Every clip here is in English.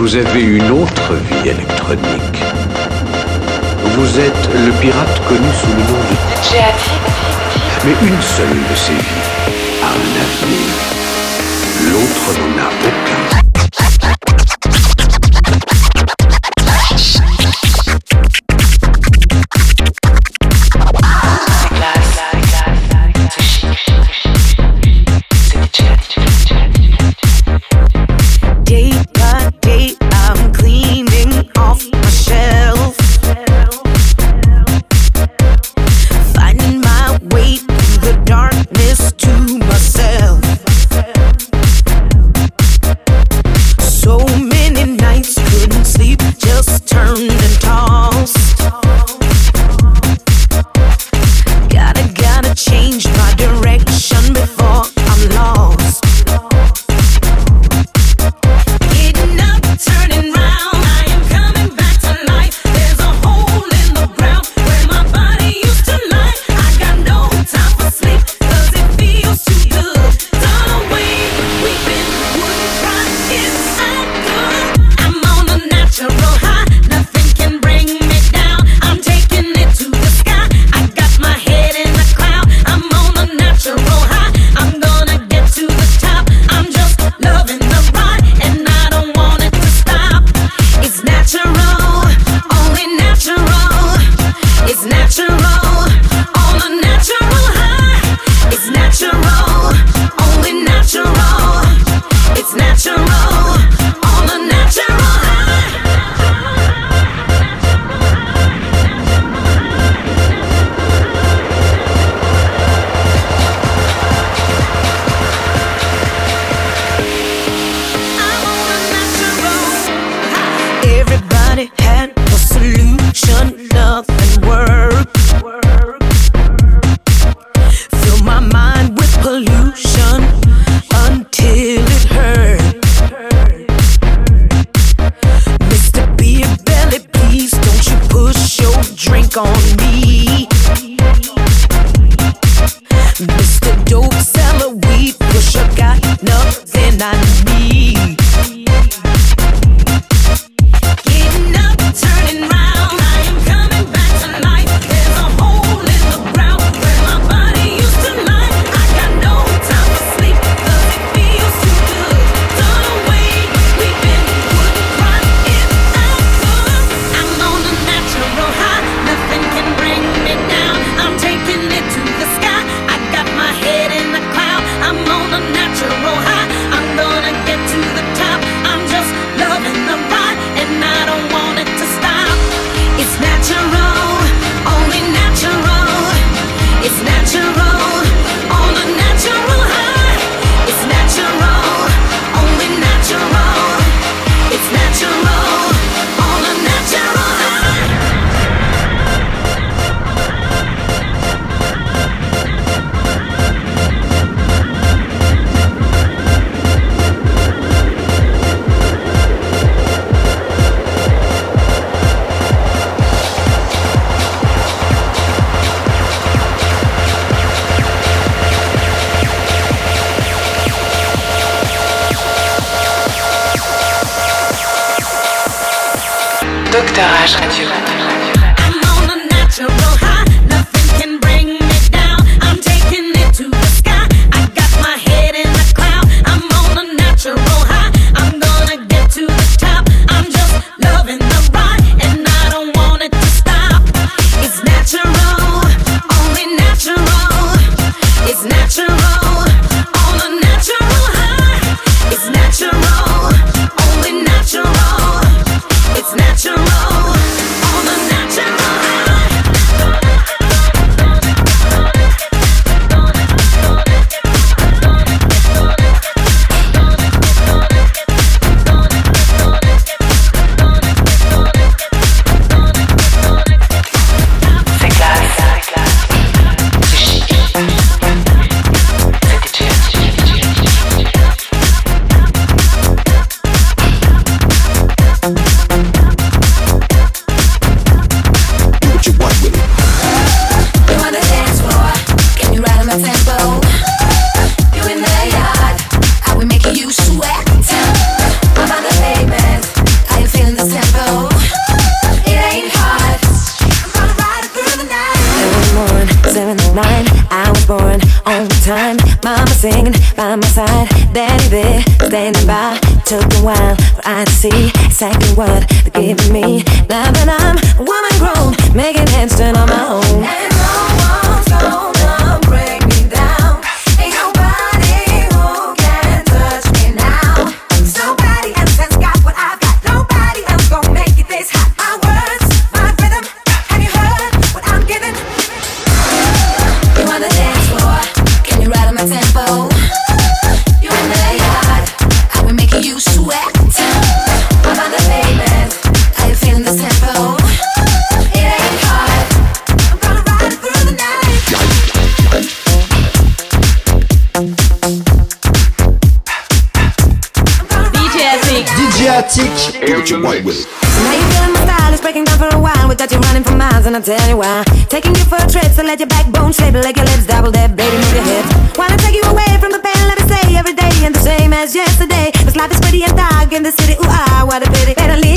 vous avez une autre vie électronique. Vous êtes le pirate connu sous le nom de Mais une seule de ces vies a un avenir. L'autre n'en a aucun. my mind with pollution. Natural on the standing by, took a while but I see exactly what they're giving me. Now that I'm a woman grown, making hands turn on my own. DJ Attic. Do what you want with it. So now you feeling my style is breaking down for a while. We got you running for miles, and I'll tell you why. Taking you for a trip, so let your backbone slip, like your lips double dip, baby, move your hips. Wanna take you away from the pain, let me say every day and the same as yesterday. This life is pretty and dark in the city. Ooh ah, what a pity. Better leave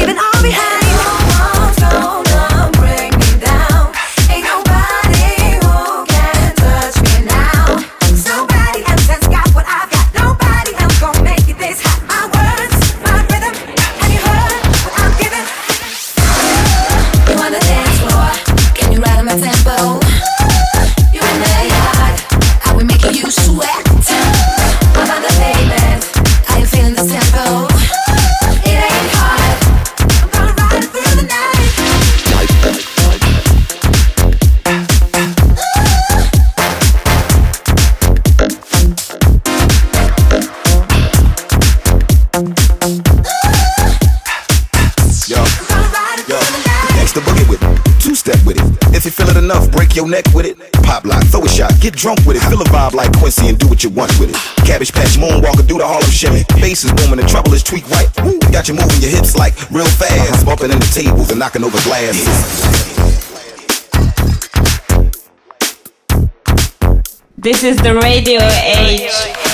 get drunk with it. Feel a vibe like Quincy and do what you want with it. Cabbage patch, moonwalker, do the Harlem shimmy. Bass is booming, the trouble is tweak right. Woo, got you moving your hips like real fast. Bumping into tables and knocking over glasses. This is the radio age.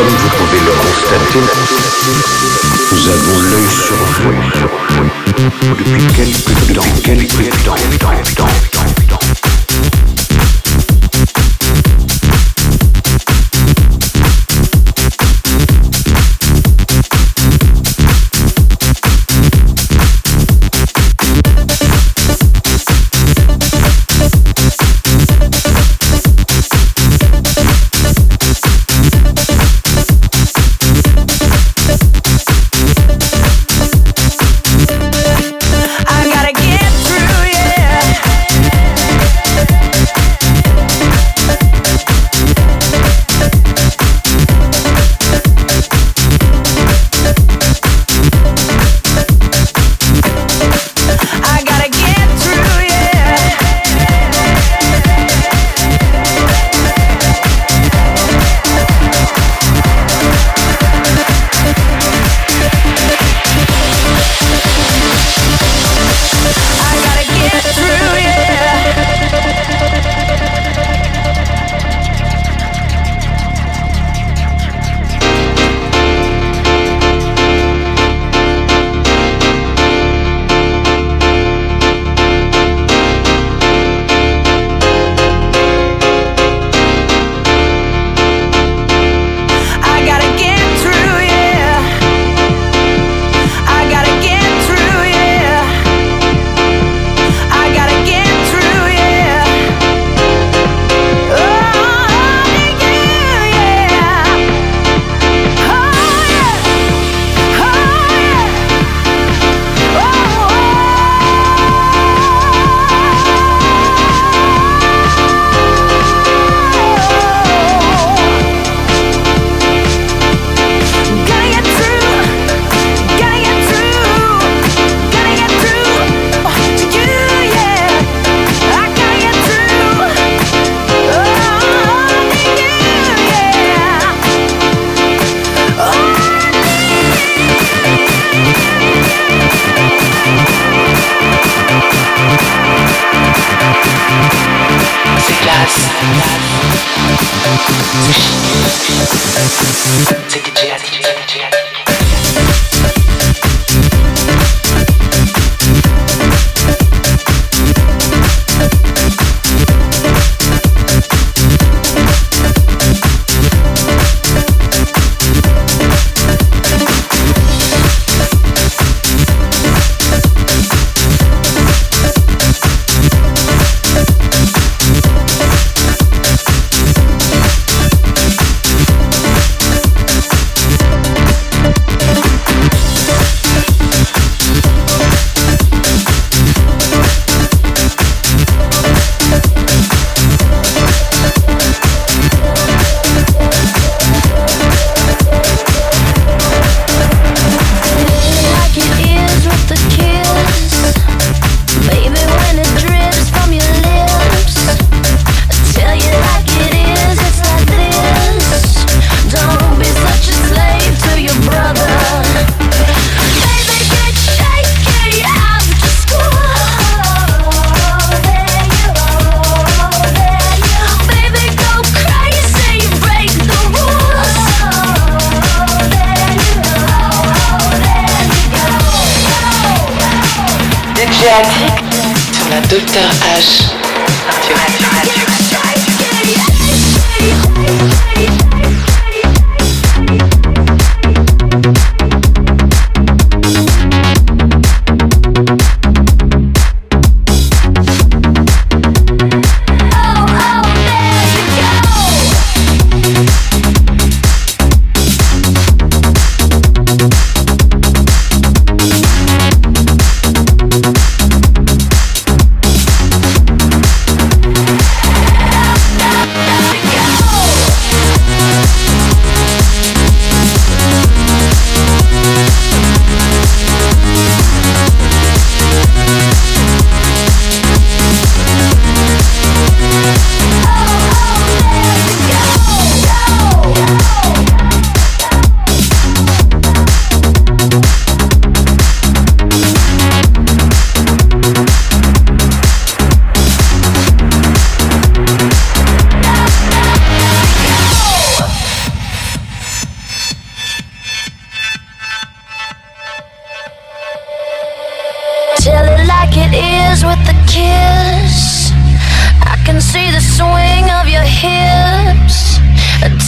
comme vous pouvez le constater, nous avons l'œil sur vous depuis quelques temps, depuis quelque temps. Sur la Docteur H.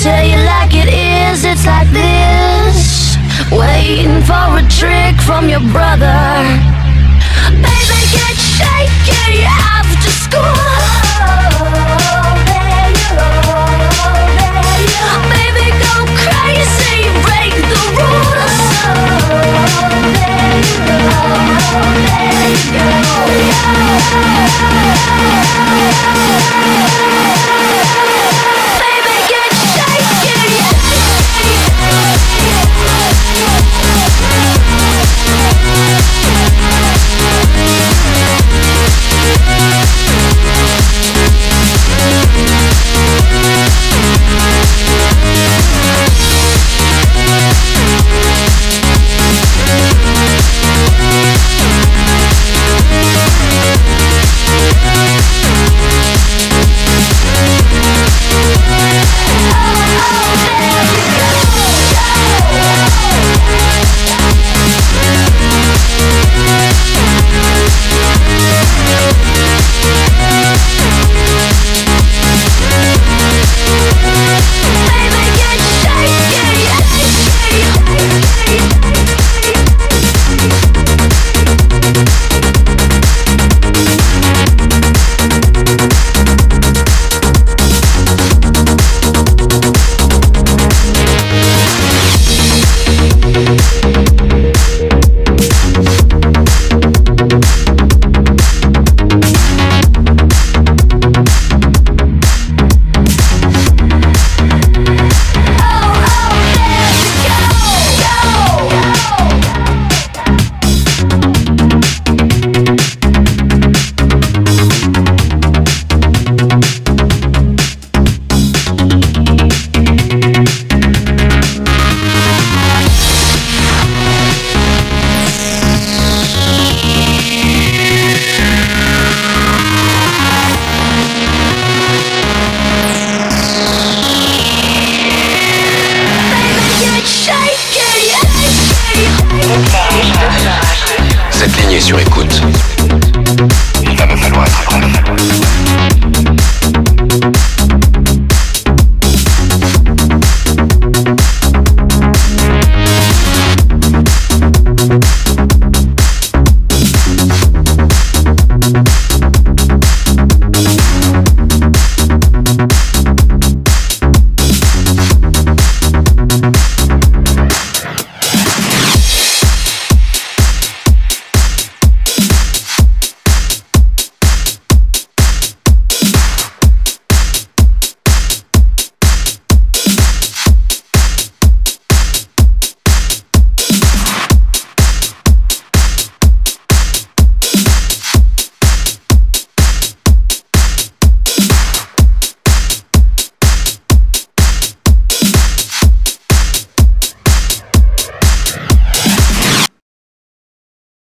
tell you like it is, it's like this. Waiting for a trick from your brother.